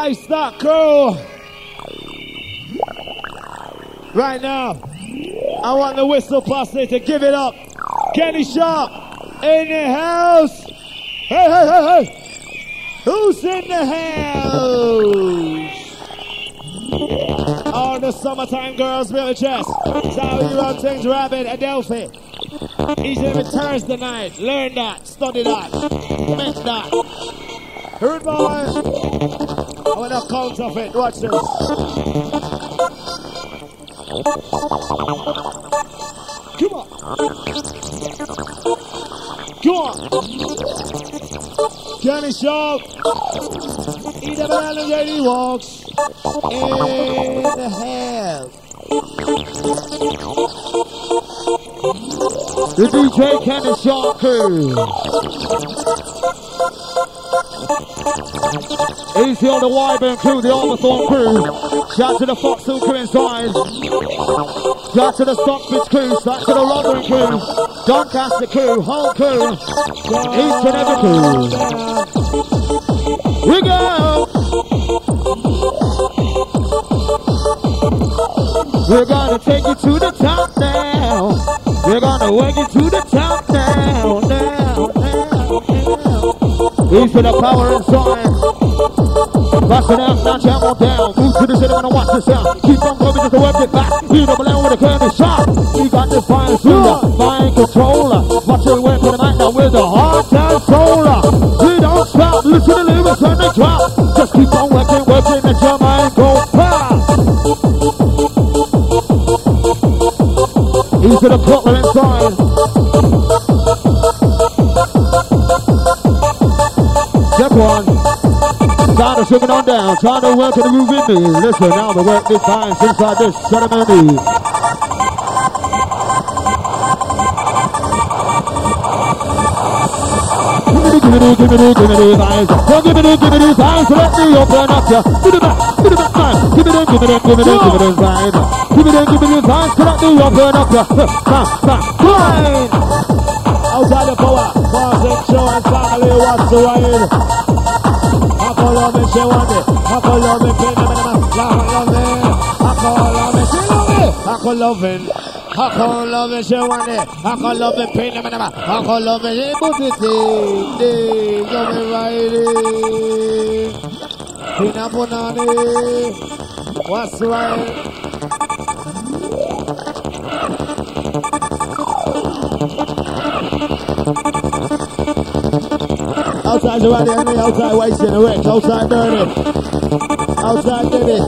Livestock crew. Right now, I want the whistle posse to give it up. Kenny Sharp in the house. Hey, hey, hey, hey. Who's in the house? All the summertime girls, Billy Chess. You run things, Rabbit, Adelphi. And every Thursday night. Learn that, study that, make that. Heard boy? I want to counterfeit. Watch this. Come on. Come on. Johnny Sharp. He never had a lady walks in the house. The DJ Kenny Sharp crew. Easy on the Wyburn crew, the Armathorn crew. Shout to the Foxhill crew inside. Shout to the Stockbridge crew. Shout to the Rotherham crew. Doncaster crew, whole crew. Each and every crew. We go! We're gonna take you to the top now. We're gonna work you to the top now, Easy the power inside. Bust it out, now jam on down. Move to the when I watch the sound. Keep on coming just to work it back. You double down with a candy shot. You got this fine shooter, fine controller. Watch your way to the mic now with a hard controller. We don't stop, listen to the lyrics when they drop. Just keep on working, working, and your mind go pop. Easy the cutler inside. Time to on down. Trying to work in the groove with me. Listen, now the work defines inside this ceremony. Give me the, give me the, give me the vibes. Don't give me the, give me the vibes. So let me open up ya. Give me the, give me the, man. Give me the, give me the, give me the, give me the vibes. Give me the, give me the vibes. So let me open up ya. Man, man, fine. Outside the power, Martin Show and family, what's the wine? She want it. I call on me, pay me, me, me, I call on me. I call on me, she love me. I call loving. I call on me, she want it. I me, pay me, me, me, I call on me, she put it in. Day, you me riding. Pina Bonani. What's the Outside the enemy, outside wasting away, outside burning, outside Diddy,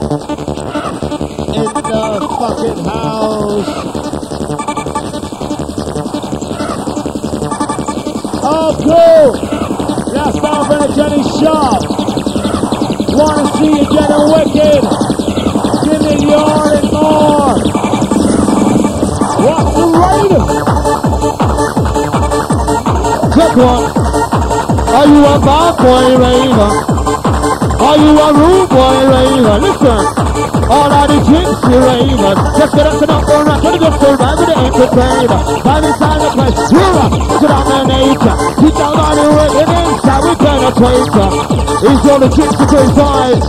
in the fucking house. Oh, cool! That's down for the Jenny Sharp. Wanna see you getting wicked? Give me your and more. What's the rate? Check one. Are you a bad boy raver? Are you a rude boy raver? Listen, all of the gypsy ravers, just get up and up and rock, gonna go full ride with the entertainer. Vibe inside the place, we're up, get the nature. Keep down on the way, and inside we penetrate her. It's all the gypsy crew vibe.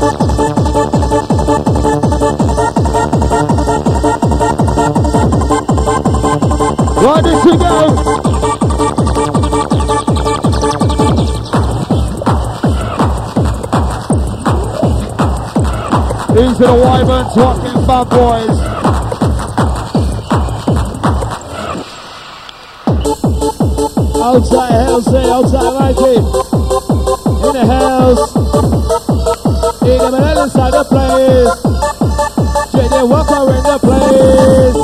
Where did she go? Into the Wyvern talking bad boys. Outside house, outside Mikey. In the house. In the middle inside the place. JD Walker in the place.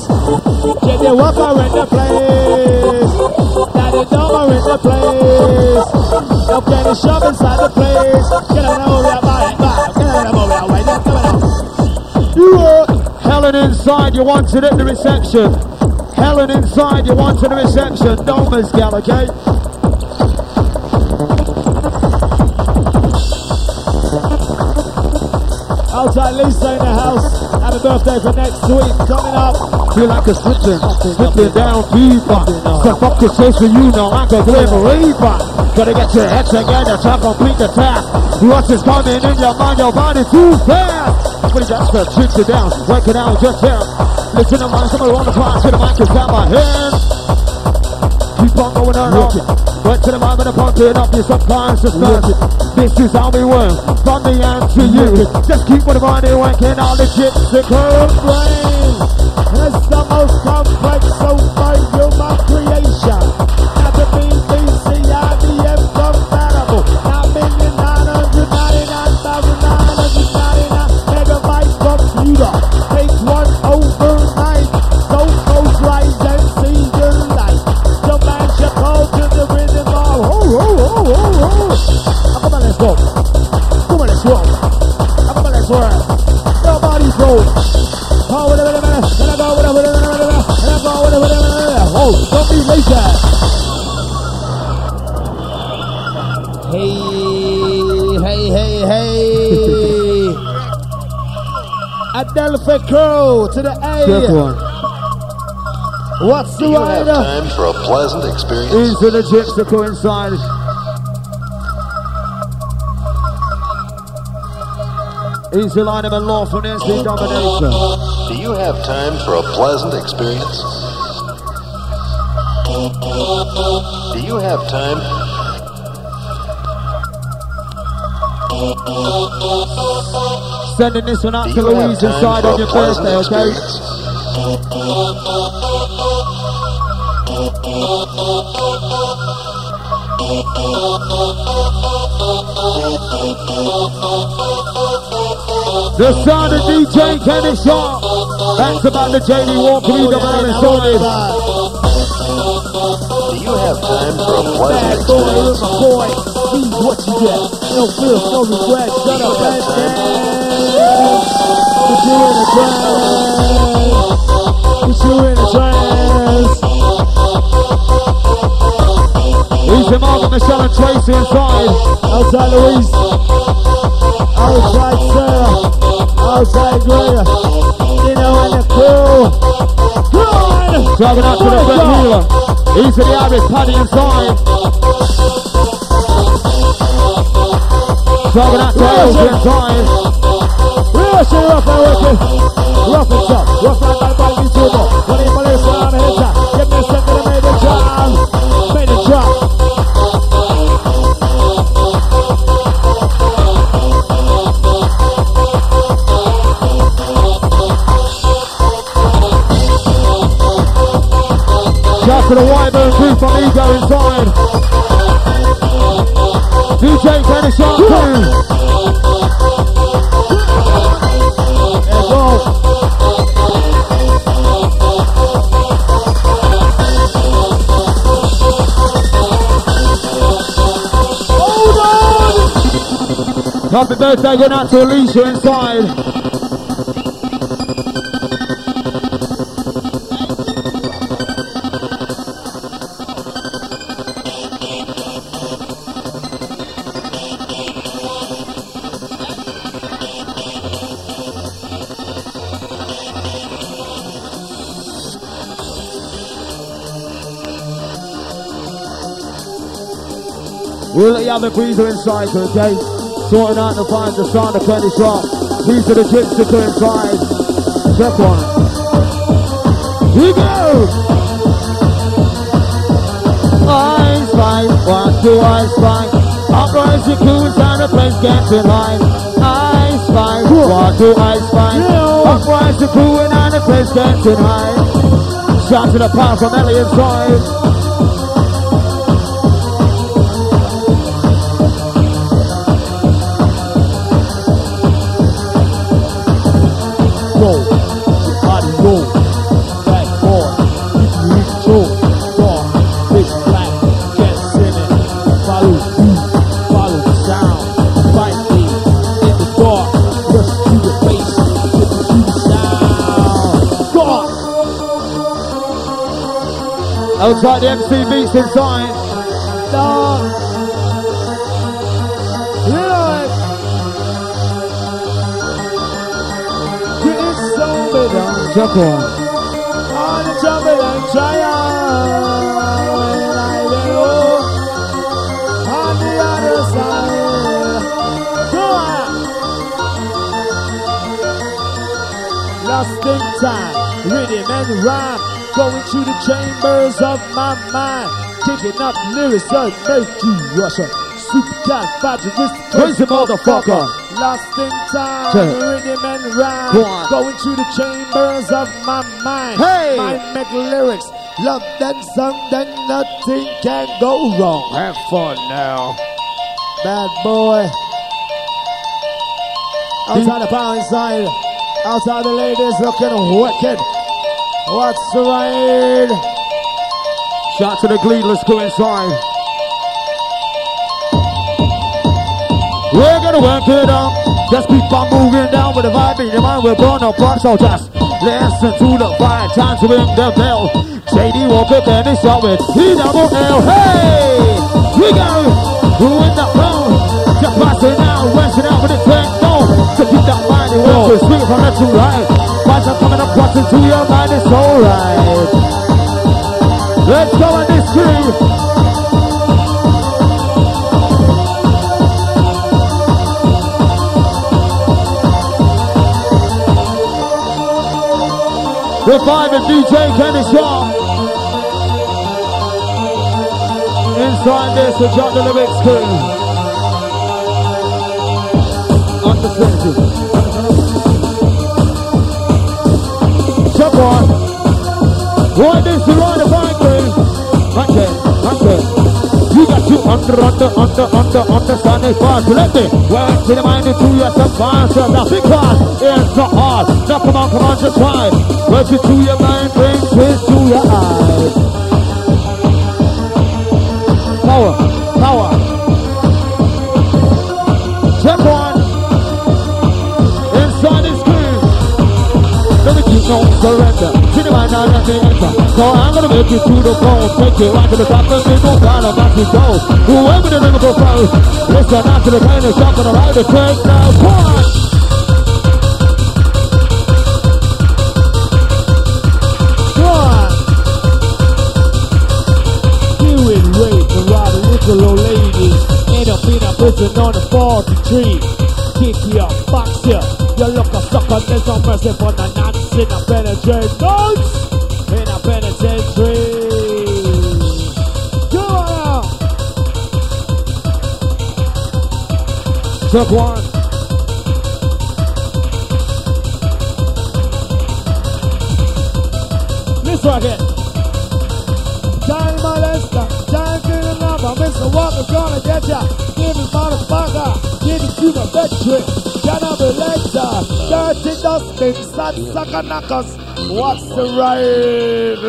JD Walker in the place. Daddy Dumber in the place. Now Kenny Shove inside the place. Inside, you wanted at the reception. Helen inside, you wanted the reception. Don't miss gal, okay? Outside Lisa in the house. Happy birthday for next week. Coming up. Feel like a switching, slipping down deeper. Step up to chase for you know like a grim reaper. Gotta get your head together, try to complete the task. What's is coming in your mind, your body too fast. But that's the tricks you down, work it out just here. Listen to mine, somebody on the class, to the mic is down my hand. Keep on going around. Went to the mind, and pumping up your subconscious mind. This is how we work, from the end to you. Just keep on the money working, all the chips to curve. brain. It's the most complex so far Adelphi Crow to the Just A. one. What's the Do you have rider? time for a pleasant experience? Into the chips to coincide. Easy line of a law from NC domination. Do you have time for a pleasant experience? Do you have time? Sending this one out to Louise inside on your birthday, okay? The sound of DJ Kenny Shaw. That's about the JD Walker Lee Dominant Stories. Do you have time for a pleasant Bad boy, experience? little boy. He's what you get. No fear, no regret. Shut up, man. You in a trance. Put you in a trance. Easy Marvin, Michelle and Tracy inside. Outside Louise. Outside Sarah. Outside Gloria. You know, and the crew. Good. Driving out to the Brett Wheeler. Easy the Irish Paddy inside. Driving out to Elsie inside. Shit rough and wicked. Rough and tough. Rough like my body tubo. When he police on the head Give me a second to make it drop. Make it drop. Shout to the Wyburn crew from Ego inside. DJ Kenny Shaw crew. Happy birthday going out to Alicia inside. We'll let you have a breather inside, okay? Sorting out the find the sound of Kenny Shaw. These are the to go inside. Check one. Here we go! I spy, what do I spy? Uprise the coons and the place gets in line. I spy, what do I spy? Yeah. Uprise coon and the place gets in line. Shout to the power from Elliot side. Outside the MC beats inside. Dog. You know it. down. Check one. On the trouble and trial. When I will go on the other side. Go on. Lost in time, rhythm and rhyme. Going through the chambers of my mind. Kicking up lyrics that make you rush up. Supercalifragilistic. Crazy motherfucker. Lost in time, rhythm and rhyme. Go. Going through the chambers of my mind. Hey. Mind make lyrics. Love then song, then nothing can go wrong. Have fun now. Bad boy. Outside the power inside. Outside the ladies looking wicked. What's the ride? Shout to the glee, let's go inside. We're gonna work it out. Just keep on moving down with the vibe in your mind. We're gonna bust so just listen to the vibe. Time to ring the bell. JD Walker, Kenny Shaw with T double L. Hey, we got doing the phone. Just passing out, rushing out with the techno. So keep that mind in well. Swing from left to right. Coming up, crossing to your mind. It's alright. Let's go on this screen. Reviving DJ Kenny Shaw. Inside this, the John the Lyrics crew. Understanding. Right there. You got to under, under, under, under, understand it fast. Let me work to the mind into yourself faster. Now because it's not hard. Now come on, come on, just try. Work it to your mind, bring twist to your eyes. Power, power. Check one. Inside the screen. Let me keep no surrender. The. So I'm gonna make it to the phone. Take it right to the top and then go down and back to go. Whoever the name go first. Listen out to the kind of shop and the right to take now. On. On. And rob little a on the 43. Kick you box you. You look a sucker, there's no mercy for the nuts in a penetrate nuts. In a penitentiary. Check one. This right here. Johnny Molester, Johnny Kingdom number, Mr. Walker's gonna get ya. Give his motherfucker, give it to the bed trick. Get up the legs, uh, dirty dustbin, sad sucker knockers. What's the ride?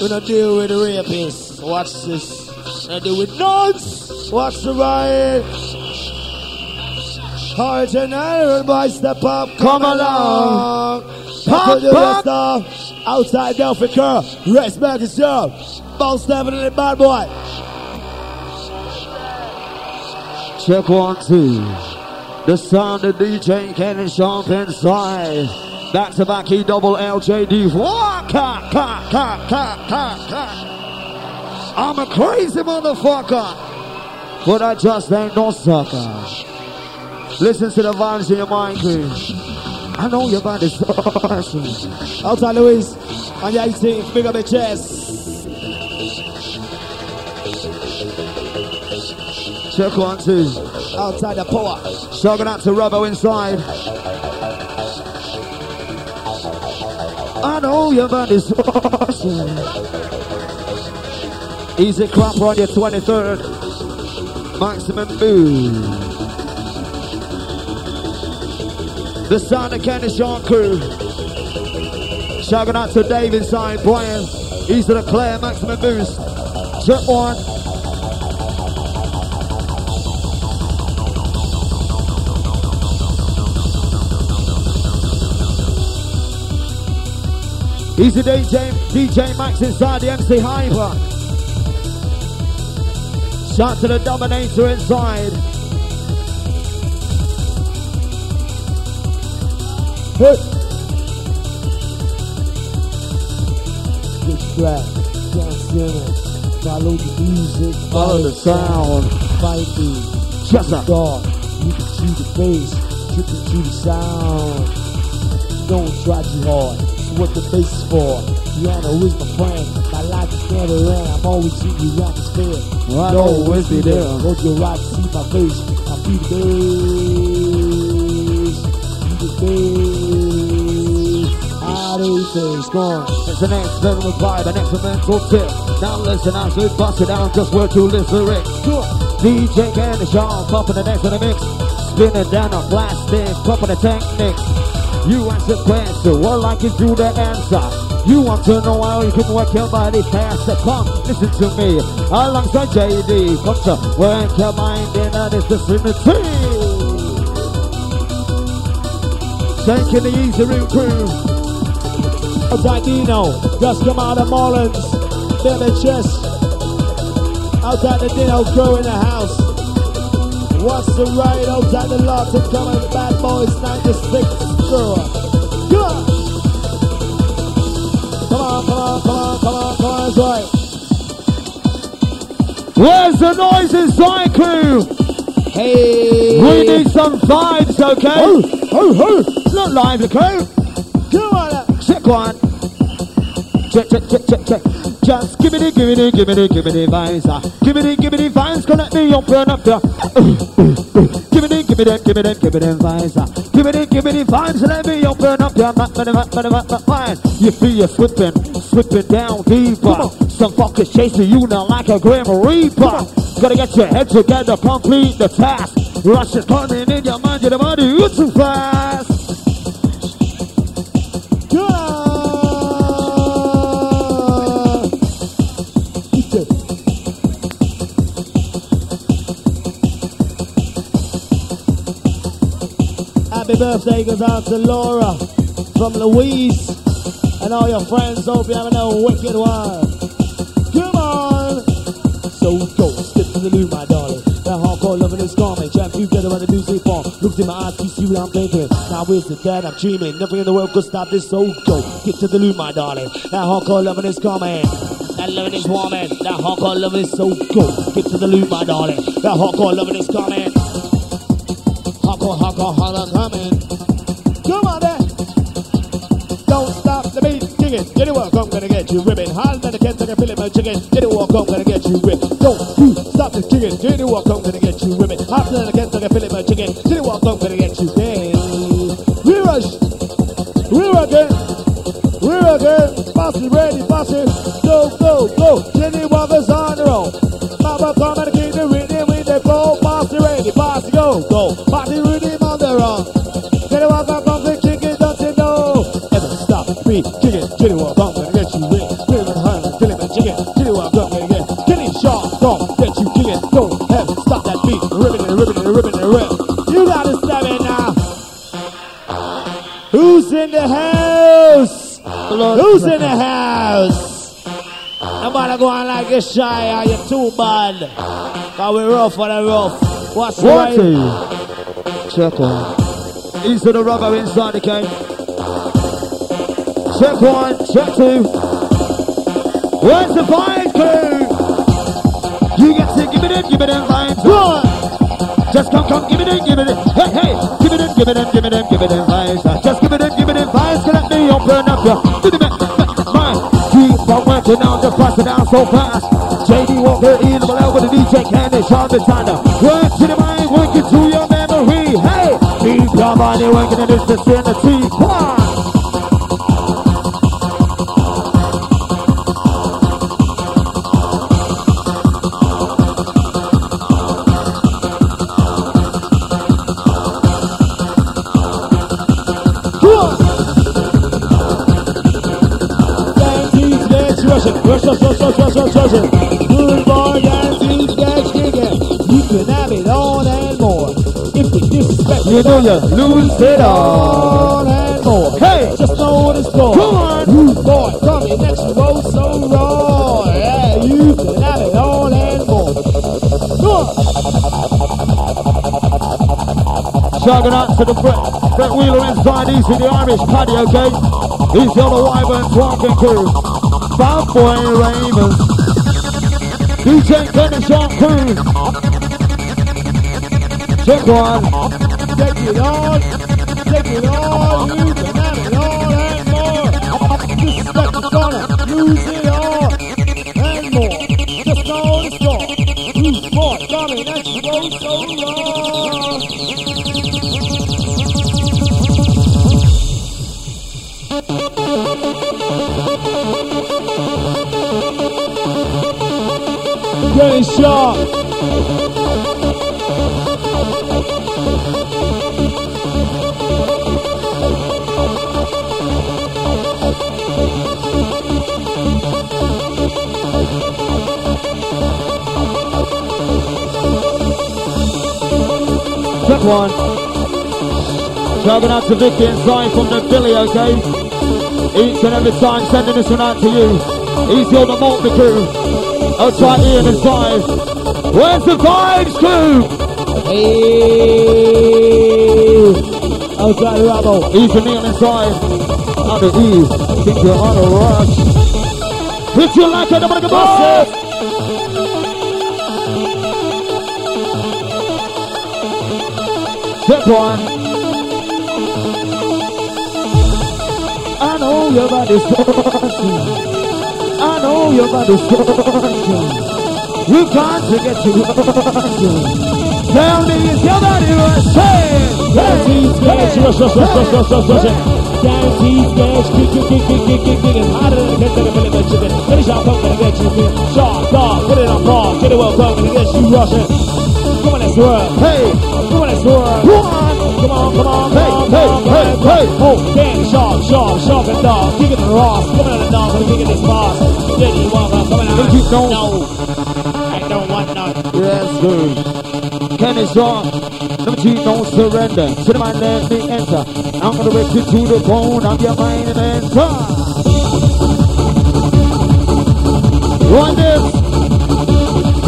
We don't deal with the rapists. Watch this. I deal with nuns. What's the ride? Heart and iron boy, step up, come, Come along. Pop, Pop, the pop. stuff. Outside Delphi Curl. Rex back is job. Bounce definitely bad boy. Check one, two. The sound of DJ Kenny Sharp inside. Back to back, E double LJD. Ka, ka. I'm a crazy motherfucker. But I just ain't no sucker. Listen to the vibes in your mind, please. I know your body's awesome. Outside Louis. On the 18th. Big up the chest. Check one, two. Outside the power. Shouting out to Robbo inside. I know your body's awesome. Easy clap on your 23rd. Maximum move. The sound of Kenny Sean crew. Shouting out to Dave inside. Brian. Easy to clear. Maximum boost. Check one. He's the DJ, DJ Max inside the MC Hyper. Shout to the Dominator inside. Hey. Back, can't. Follow the music, Follow the sound. Fight me. Just up. Dog, you can see the bass, tripping to the sound. Don't try too hard. What the bass is for. Piano is my friend. My life is never end. I'm always in the atmosphere. I'll always be there. Hold your right to see my face. I feel the bass. Feel the bass. How they say it's gone. It's the next mental vibe, the next mental tip. Now listen as we bust it down, just word to listen lyrics. DJ Candy Sean, pumping the next in the mix. Spinning down a plastic, pumping the techniques. You answer question, what like is you the answer? You want to know how you can work your body faster? Come, listen to me. Alongside JD, come to work your mind in a vicinity. Taking the easy route crew. Outside Dino, just come out of Mullins. Feel the chest. Outside the Dino crew in the house. What's the right outside the lot to come in bad boys 96 store. Come on. Come on, come on, come on, come on, come on, that's right. Where's the noise inside crew? Hey. We need some vibes, okay? Oh, oh, oh. Not live, crew. Come on. Check one. Check, check, check, check, check. Just give me the, give me the, give me the, give me the vibes. ah. Give me the, give me the vibes. Gonna let me open up the. Give me the, give me the, give me the, give me the vibes. ah. Give me the, give me the vibes. Let me open up your mind, mind, mind, mind, mind, mind. You feel you slipping, slipping down deeper. Some fuckers chasing you now like a grim reaper. Gotta get your head together, complete the task. Rush is coming in your mind, your body, you too fast. Birthday goes out to Laura from Louise and all your friends. Hope you're having a wicked one. Come on. So go, step to the loo, my darling. That hardcore loving is coming. Champ, you get around the music form. Look in my eyes, you see what I'm thinking. Now is it that I'm dreaming? Nothing in the world could stop this. So go, get to the loo, my darling. That hardcore loving is coming. That loving is warming. That hardcore loving is so go. Get to the loo, my darling. That hardcore loving is coming. Hardcore, hardcore, hardcore coming. Get it work, I'm gonna get you ripping. Hard than the cat, take a fillet, my chicken. Get it work, I'm gonna get you ripped. Don't you stop the chicken. Get it work, I'm gonna get you ripping. Hard than the cat, take a fillet, my chicken. Get it work, I'm gonna get you dead. We rush. We again. We again. Bossy ready, bossy. Go, go, go. Jenny Walker's on the road. Mama come and keep the rhythm with the flow. Bossy ready, bossy go, go. Bossy rhythm on the run. Uh. Stop me, chicken. Jenny Walker, I'm gonna get you in. Jenny Walker, Jenny Walker, chicken. Jenny Walker, I'm gonna get Kenny Shaw, don't get you chicken. Don't have stop that beat. Ripping and ripping and ripping and rip. You gotta stop it now. Who's in the house? Who's in the house? Nobody going like you shy, are you too bad? Cause we rough for the rough. What's right? Check one. Easy the rubber inside the game. Check one, check two. Where's the vibes crew? You got to give it them, give it in, vibes. One. Just come, come, give it them, give it them. Hey, hey, give it them, give it them, give it in, give me them vibes. Just give it them, give it in, vibes. Can let me open up your mind. Keep on working on the bust it down so fast. JD Walker in the below with the DJ Candy Sean Besanda. Work to the mind, working to your memory. Hey, keep your body working in this vicinity. Come on. You know you lose it all. and more. Hey. just know the score. Come on. Rude boy, coming next to go so raw. Yeah, you can have it all and more. Come on. Out to the front. Brett Wheeler inside, in the Irish patio gate. He's the Wyvern walking crew. Bad boy Ravens. DJ Kenny Sharp crew. Check one. Take it all, take it all, you can have it all and more. Disrespect is gonna lose it all and more. Just know the score. Who's more coming at you go so long? Getting sharp. Check one. Shouting out to Vicky and Zion from the Billy, okay? Each and every time sending this one out to you. Easy on the multi crew. Outside Ian and Zion. Where's the vibes crew? Hey, the rubble. Easy Neil inside. On the E. Think you're on a rush. Hit you like a double the boss. One. I know your body's touching. I know your body's touching. You got to get to working. Tell me is your body rushing? Guaranteed smash, rush, rush, rush, rush, rush, rush, rush. Guaranteed smash, kick, kick, kick, kick, kick, kick, kick. It's hotter than a pin, than a chicken. Finish off, come gonna get you, man. Sharp, dog, put it on ball. Get it well, come gonna get you rushing. Come on, let's work. Hey, Come on, let's work. Come on, come on, Hey, come on, hey, come on, hey, on. hey. Oh, damn, sharp, sharp, sharp and dog. Kicking the Ross, coming out the dog, and kicking this boss. Jenny Walker, coming out. Think you don't? No, I don't want none. Yes, good. Kenny Shaw, number two, don't surrender. To the mind, let me enter. I'm gonna rip you to the bone of your mind and enter. Run this.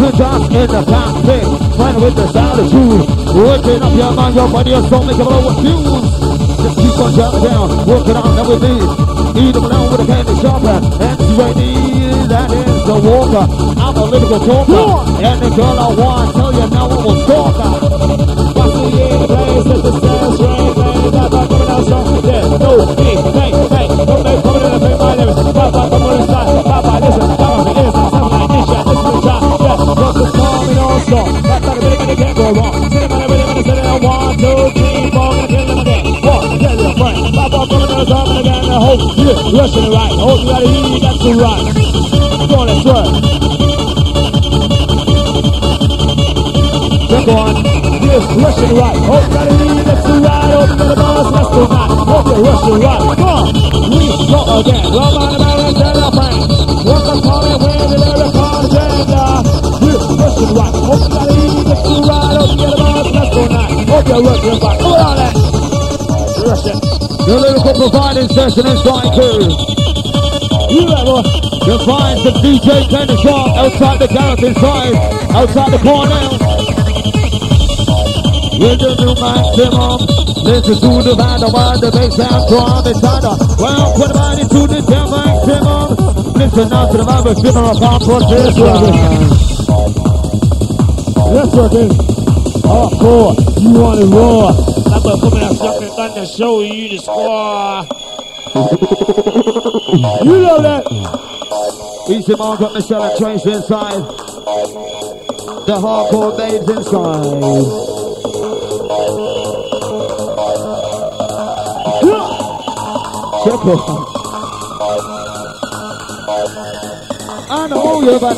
Good job in the cockpit. Find with the solitude. Working up your mind, your body, your soul, make it blow with fuse. Just keep on jumping down, working on me. Eat them down with a candy sharper. And right there, that is the walker. I'm a lyrical talker. And the girl I want, tell you now I'm a stalker. What's the the place that the stairs rain, rain, that by coming out strong. There's no big bang, bang, no bang, coming in the bang, my lyrics. law. That's how the really can't go wrong. Say man, really man, say that one, two, three, four, gonna kill again. Four, tell your friend. Pop off from another time again. I hope you rushing right. Hope you got it easy, that's the right. Go on, that's right. Come on. Yes, rushing right. Hope you got it easy, that's the right. Hope you got a boss, that's the right. Hope you're rushing right. Come on. We go again. Love on the man and tell your friend. What's the calling? Where did they record? Yeah kurwa Oskarili to kurwa, rozpierdala z naskona Opiał łeb ręba, kurale Russian Your lyrical providing session is going to you ever You find the DJ playing the outside the garage inside, outside the corner. With your new maximum, listen to the band, the one that makes sound from the thunder. Well, put money to the damn maximum. Listen now to the vibe, shimmer upon for this one pressure again. Hardcore, oh, you want to roar. That boy coming out something done to show you the score. you know that. Easy Mark got Michelle and Trace inside. The hardcore babes inside. Yeah. Check it I know you're about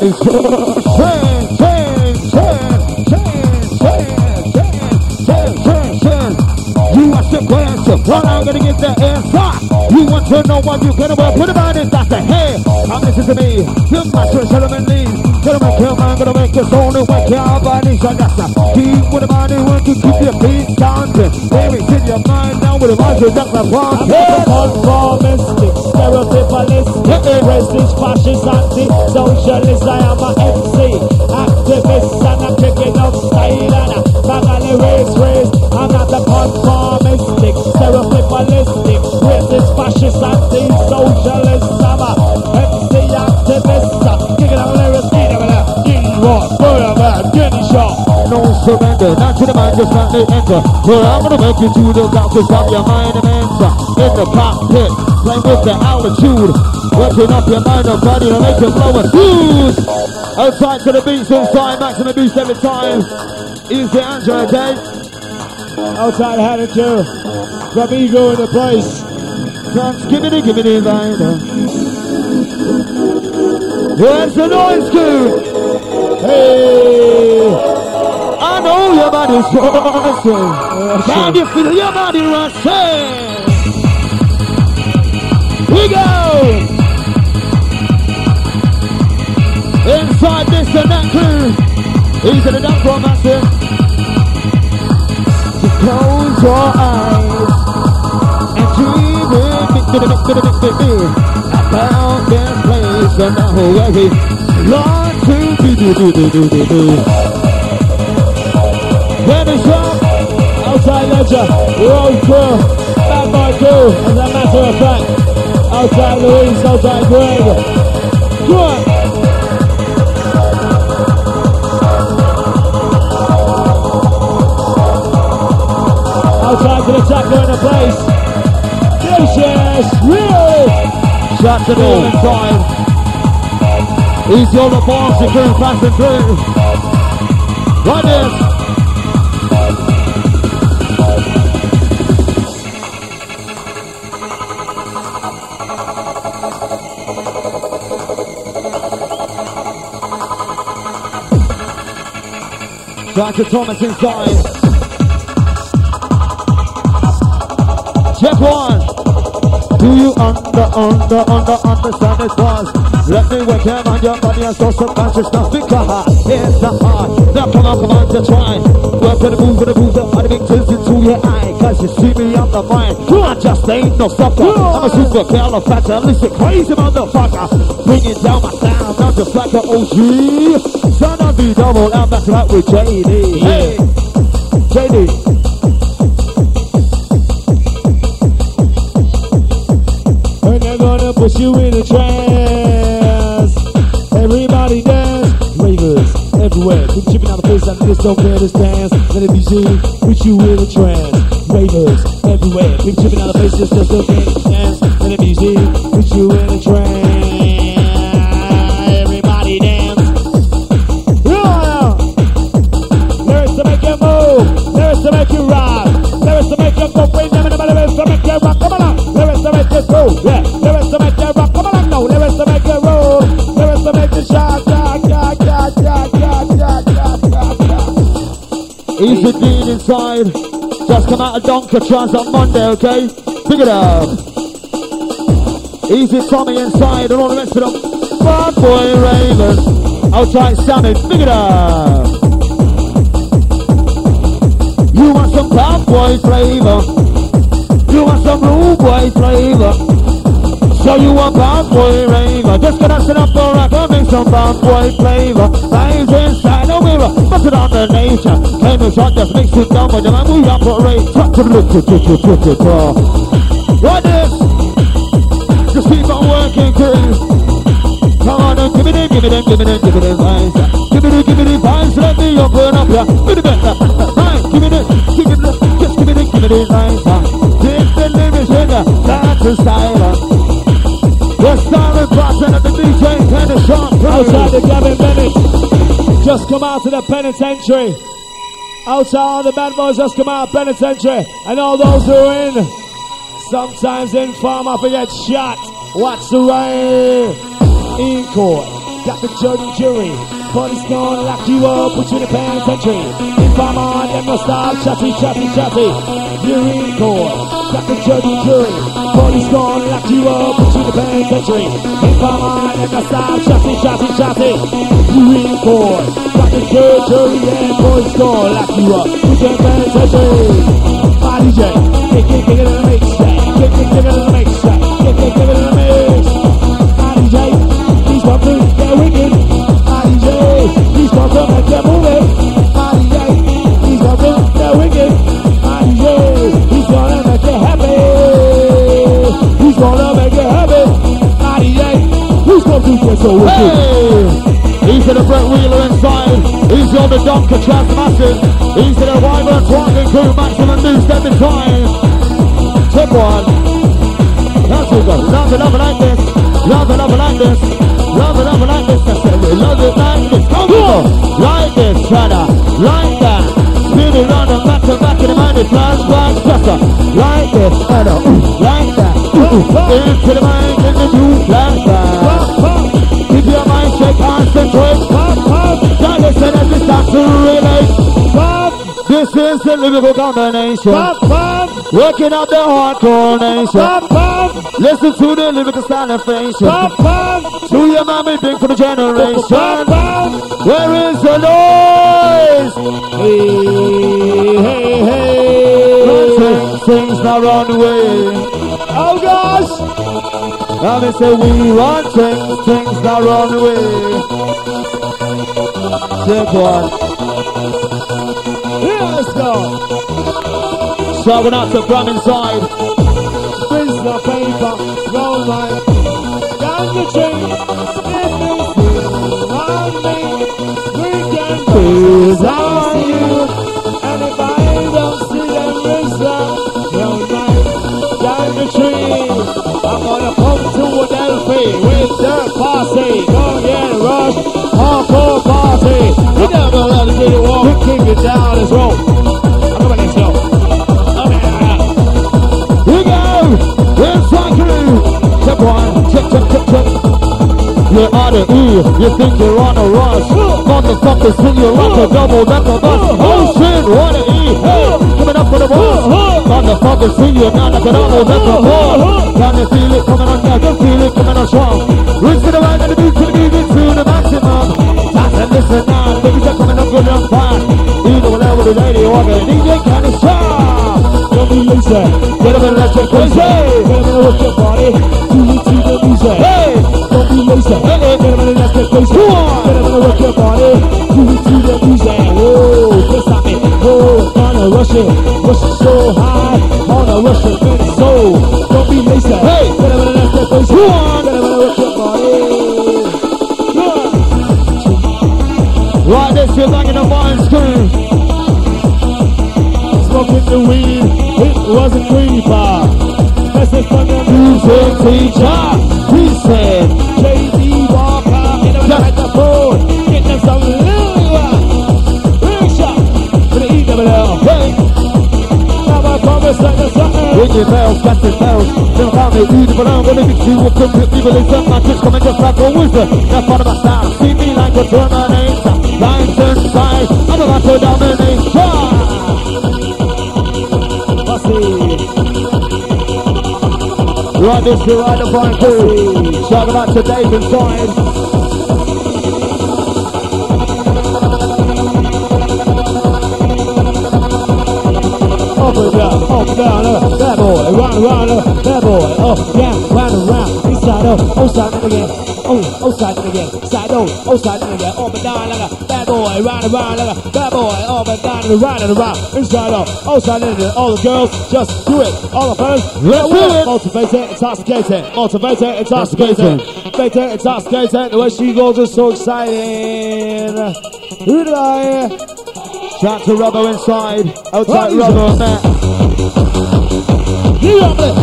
bang, bang. what's the question? What I'm gonna get the answer. You want to know what you're gonna wear? Put about it, that's the hey. Come listen to me. You're my special element leads. Gonna make your mind, gonna make your soul new Make your body so that's a Keep with the body, want to keep your feet dancing. Baby, in your mind now with the voice you just have one I'm conformistic, Racist, fascist, anti-socialist I am a MC, activist And I'm kicking up style and I'm Bagally race, race. I'm not a conformistic, stereotypalistic Racist, fascist, anti-socialist I'm a MC activist, kicking up lyrics enter. Not to the mind, just let me enter. Well, I'm gonna make you to the top, cause I'm your mind and enter. In the cockpit, playing with the altitude. Working up your mind and body to make it blow a fuse. Outside to the beats inside, maximum beats every time. Easy Andrew, okay? Outside too. From Ego in the place. Thanks, give me the, give me the. Where's the noise, dude? Hey! I know your body's rushing. Can you feel your body rushing? We go! Inside this and that crew. Easy to dance for massive. Just close your eyes and dream with me, about this place and now we to be, do, do, do, do, do, do. When it's up, Outside Ledger, bad boy crew, as a matter of fact. Outside Louise, outside Greg. Good. Outside to the tackler in the place. Vicious, really. Shot to the He's the other boss, you can pass him through. Like this. Back to Thomas inside. Check one. Do you under, under, under, understand this one? Let me wake up on your body and so subconscious Now speak up, here's the heart. Lepiej łykiem, anioła nie zdążył patrzeć na styka Jest the hard, na the polancie trwań Weapon mover, mover, arming decyzuje I Cause you see me on the vine I just ain't no sucker. I'm a super califragilistic crazy motherfucker. Bringing down my sound, I'm just like an OG Son of the double, I'm back right with JD Hey, JD it's so fair to dance. Let it be you, put you in a trance. Ravers everywhere, big tripping out of faces, just looking and shout. Easy Dean inside. Just come out of Doncatrans on Monday, okay? Pick it up. Easy Tommy inside and all the rest of them. Bad boy Raven. Outside Sammy, pick it up. You want some bad boy flavor. You want some rude boy flavor. So you want bad boy raver Just gonna sit up for rap and make some bad boy flavor Lines inside the mirror Bust on the nature. Came and shot just mix it down But the we operate Talk to the look to to to to What this? Just keep on working crew Come on and give me them, give me them, give me them, give me them vibes. Give me the, give me the vibes. Let me open up ya. Give me the better give me the, give me the Just give me the, give me the vibes. Take the lyrics ya That's the style. The silent button of the DJ kind of sharp Outside the Gavin Bennett. Just come out to the penitentiary. Outside all the bad boys just come out penitentiary. And all those who are in. Sometimes in farm I forget shot. What's the way? In court. Got the judge and jury. Police gonna lock you up, put you in the penitentiary. In farm on them no stop, chatty, chatty, chatty. You're in court. Got the judge and jury. Police gonna lock you up, put you in the penitentiary. In farm on them no stop, chatty, chatty, chatty. You're in court. Got the judge, jury, and police gonna lock you up, put you in the penitentiary. My DJ, kick, kick, kick it in the mix, kick, kick, kick it in the mix, kick, kick, kick it in the mix. My DJ, he's bumping, they're wicked. My DJ, he's bumping, make you He's gonna make happy. My DJ, he's gonna do this so wicked. Hey! He's in the Brett Wheeler inside. He's know the dump contrast masses. Easy to rival, walking crew, maximum new step in time. Tip one. That's it, go. Love it, love it like this. Love it, love it like this. Love it, love it like this. That's it. Love it like this. Come on. Like this, Shada. Like that. Spin it round and back to back in the mind. It flash, flash, faster. Like this, Shada. Ooh, like that. Ooh, into the mind, in the blue, flashback. Keep your mind straight, concentrate. Don't listen as it's time to relate. This is the lyrical combination. Working out the hardcore nation. Listen to the lyrical style and fashion. To your mommy, big for the generation. Where is the noise? Hey, hey, hey. Sings now run away. Oh gosh. Now me say we run things, things now run away. Take one. Yeah, let's go. Shouting out to Bram inside. Freeze the paper, roll my down the train. If you feel me, we can freeze I'm gonna come to a Delphi with their posse. Don't get rushed, hardcore party. We never let it walk. We kick it down this road. Go. Okay. We go! Check, check, check, check. You're on the E, you think you're on a rush. Motherfuckers think you're like a double decker bus. Oh shit, what a E! Hey, coming up for the boss. Motherfuckers think you're not like a double decker bus. Can you feel it coming on? Can feel it coming on strong. Reach to the right and the beat to the beat to the maximum. Time to listen now, baby, they're coming up good and fast. Either whatever the radio or the DJ can stop. Don't be lazy. Get up and let's get crazy. Get up and work your body. Do it to the music. Hey! Don't be lazy. Get up and let's get crazy. Get up and work your body. Do it to the music. Whoa, can't stop it. Whoa, wanna rush it. Rush it so is up, my kids coming just like a wizard. That's part of my style. See me like a Terminator. Lines inside, I'm about to dominate. Yeah. Pussy. Right, this you right the fine crew. Shout out to Dave inside. Down, up down, uh, bad boy, round and round, uh, bad boy, oh, yeah, round and round, inside out, outside and again, oh, outside and again, side out, outside and again, up and down like a bad boy, round and round like a bad boy, up and down and round and around, inside out, outside and again, all the girls, just do it, all the fellas, Let's do it. motivate it, intoxicate it, motivate Motivated, intoxicated, motivated, intoxicated, motivated, intoxicated, the way she goes is so exciting. Who did I? Shout to Rubber inside. Outside Rubber Matt. There?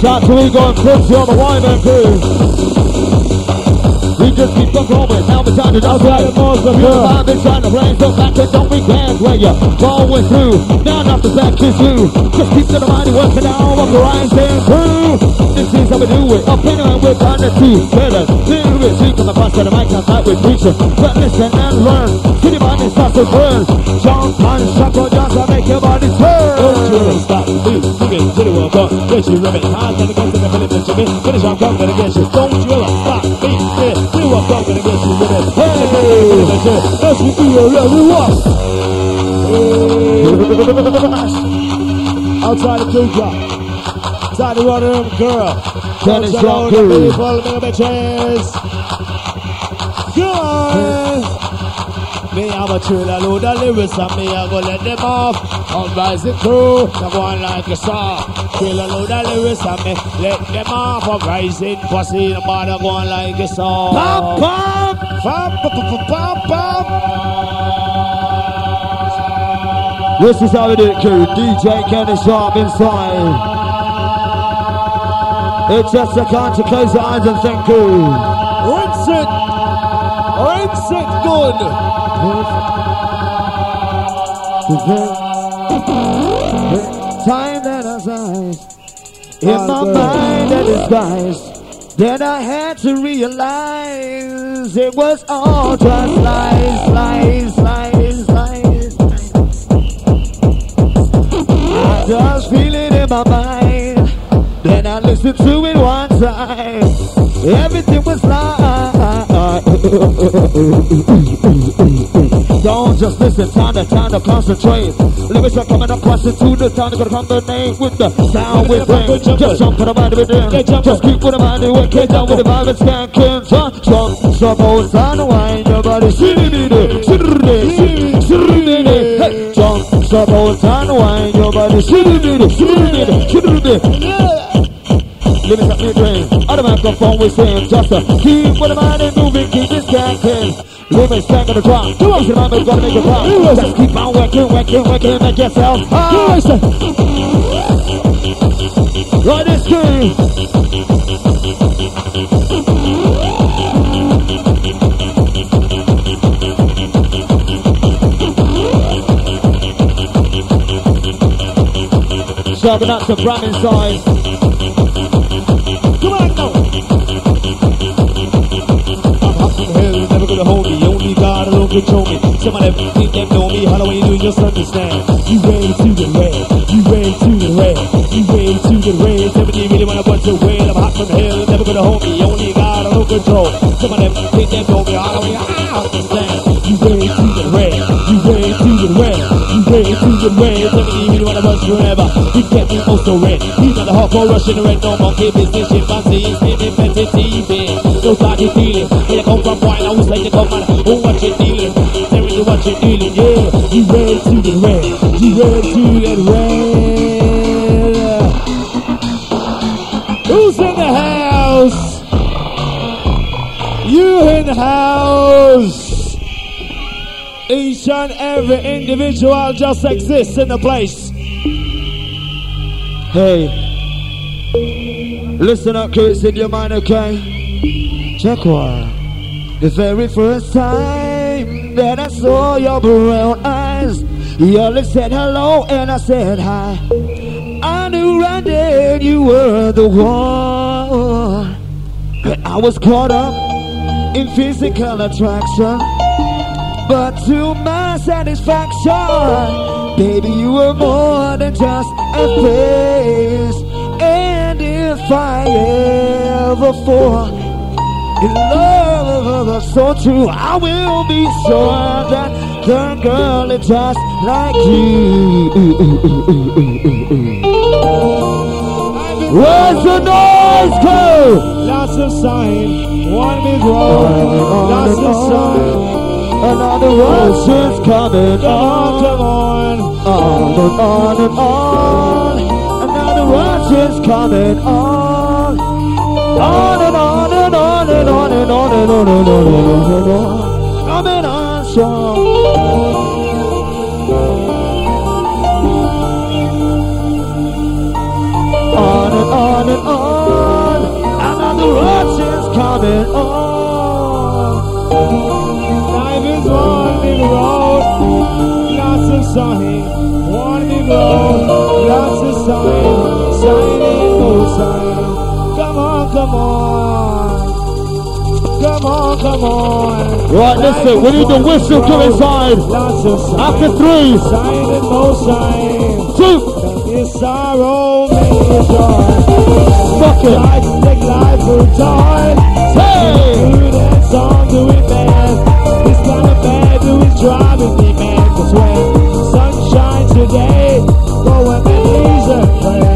Shout to Ego and Quincy on the Wyman crew. We just keep on going, now it's time to jump Outside right. the of her. alive inside the brain, so and don't be glad when you're going through. Now not the back is you. Just keep to the body working down of the rising through. This is how we do it. Up in and we're trying to see. Tell us, seriously, come across to the mic, I'm not with preaching. But listen and learn. See the body starts to burn. Jump and shuffle just to make your body turn. Don't you really stop, please, give it, it well done, get you ribbon, hands and against the minute that you mean, finish on coming against you, don't you ever stop, get it, do what's coming against you, ribbon, hey, that's what you really want. Outside the the water room, girl, you the. Me have a trailer load of lyrics and me I go let them off. Uprising crew, come on like a saw. Trailer load of lyrics and me let them off. Uprising pussy, the mother go on like a saw. Pop, pop. Pop, pop, pop, pop. This is how we do it, crew. DJ Kenny Sharp inside. It's just a time to close your eyes and thank you. Rinse it. Rinse it good. Time that I size in my mind a disguise. Then I had to realize it was all just lies, lies, lies, lies. I just feel it in my mind. Then I listened to it one time. Everything was lies. Don't just listen, time to time to concentrate. Lyrics are coming across into the time to combine with the sound with brain. Just jump for the mind with them. Just keep with the mind and get down with the vibe and scan can jump, jump, on, wind your body. Shitty, shitty, shitty, hey, jump, jump, on, wind your body. Shitty, shitty, shitty. Lyrics at me brain. On the microphone we sing just to keep with the mind and moving, keep this canking. Woman stuck on the ground. Do it, your mama's gonna make a problem. Just keep on working, working, working, make yourself hot. Like this too. Serving up some ramen size. Come on, go. I'm up here gonna hold me. Only God alone control me. Some of them think they know me. How do you do? Just understand. You ready to get red? You ready to get red? You ready to get red? You really wanna bunch of red? I'm hot from hell, never gonna hold me. Only God alone control. Some of them think they know me. How do you understand? You ready to get red? You ready to get red? You ready to get red? You really wanna bunch forever? You get me also red. You got the heart for Russian red. No monkey business, chimpanzee, sniffing, petty, started feeling. Where you come from, boy, now who's like you come and oh, what you dealing? Tell me what you dealing, yeah. You ready to get red? You ready to get red? Who's in the house? You in the house. Each and every individual just exists in the place. Hey, listen up, kids, in your mind, okay? The very first time that I saw your brown eyes, you only said hello and I said hi. I knew right then you were the one. But I was caught up in physical attraction. But to my satisfaction, baby, you were more than just a face. And if I ever fall in love so true, I will be sure that the girl is just like you. Where's the noise go? Lots of sign, one big road, lots of sign. Another rush is coming on, on. come on. On and on and on. Another rush is coming on. On on and on and on and on and on. Coming on strong. On and on and on. Rush is coming on. Life is road, road, sign. Come on, come on. Come on. Right, listen, we need the whistle to inside. Lots. After three, Sign and no sign. two, It's sorrow, many a joy. fuck it. Try take life for joy. Hey! Do that song, do it bad. It's kind of bad, do it driving me mad. Cause when sunshine today, go on my knees and pray. Say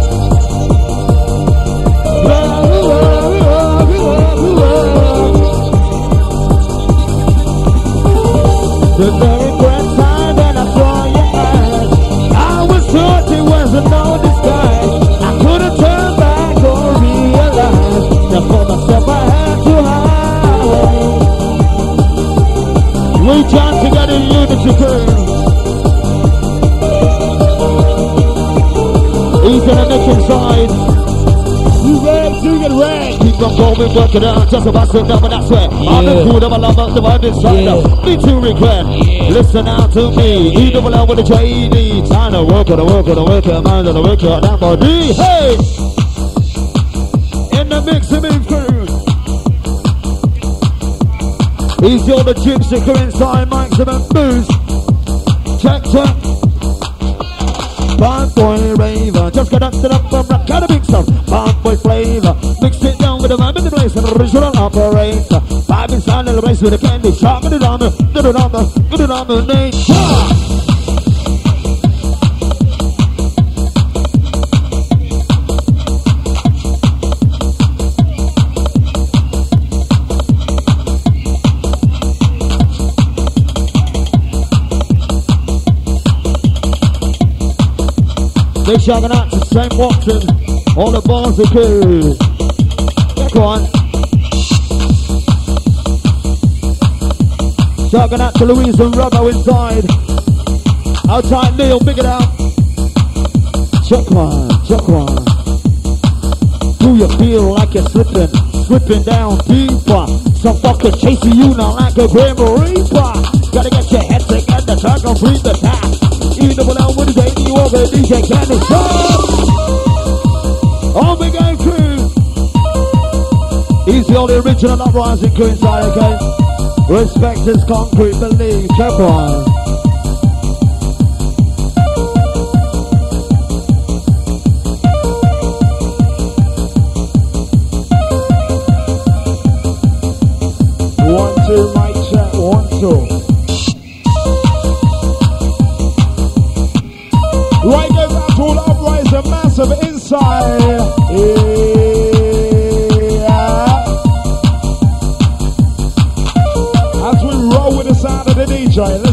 The very first time that I saw your eyes, I was taught it wasn't disguise. I couldn't turn back or that for myself I had to hide. We in unity. You ready to get ready? Keep on going, work it out, just about sit down, but I swear, I'm the food of a lover, the word is right Yeah. Me to regret. Listen out to me, you double out with the JD. Time to work on the work on the work, on mind on the work, on that body. Hey! In the mix, the move crew. He's your the gypsy crew inside, maximum boost. Check, check. Bad boy raver, just got up to up from rock kind of big stuff. Bad the vibe in the place, and original operator. Vibe inside the place with a candy shop, on the, on the, on the nature. They shouting out to St. Watson, all the bars are cool. Go on. Shouting out to Louise and Robbo inside. Outside Neil, big it out. Check one, check one. Do you feel like you're slipping, slipping down deeper? Some fucker chasing you now like a grim reaper. Gotta get your only original uprising crew inside, okay? Respect is concrete, believe, check one.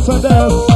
DJ, listen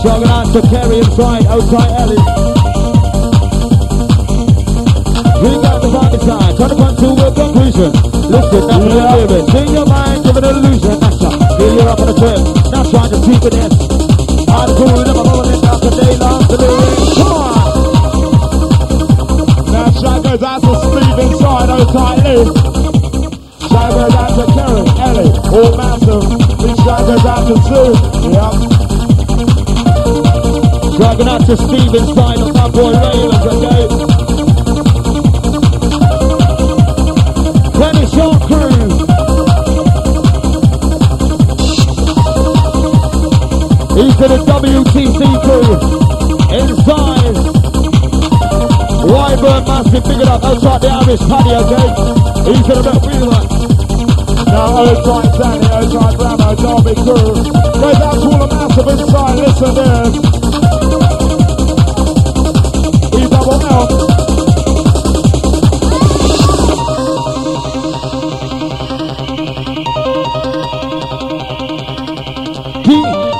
Out to Kerry inside, outside Ellie. We got the inside, trying to come to a conclusion. Listen, that's the lyrics. In your mind, give an illusion. That's up. Feel you're up on the trip. Not trying to keep it in. I'm cool, never rolling after day long to lyrics. Come on! Now goes out to Steve inside, Lee. Shout goes out to Karen, Ellie, all massive. Shout goes out to Sue. Yep. Dragging out to Steve inside of my boy Ravens, okay? Penny your Crew. He's to the WTC crew. Inside. Wyburn Massive, pick it up outside the Irish paddy, okay? He's to the Brett Wheeler. Now outside Danny, outside Ramo, Derby crew. Goes out to all the massive inside, listen this. D,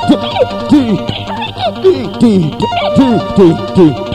D, D, D, D, D, D, D.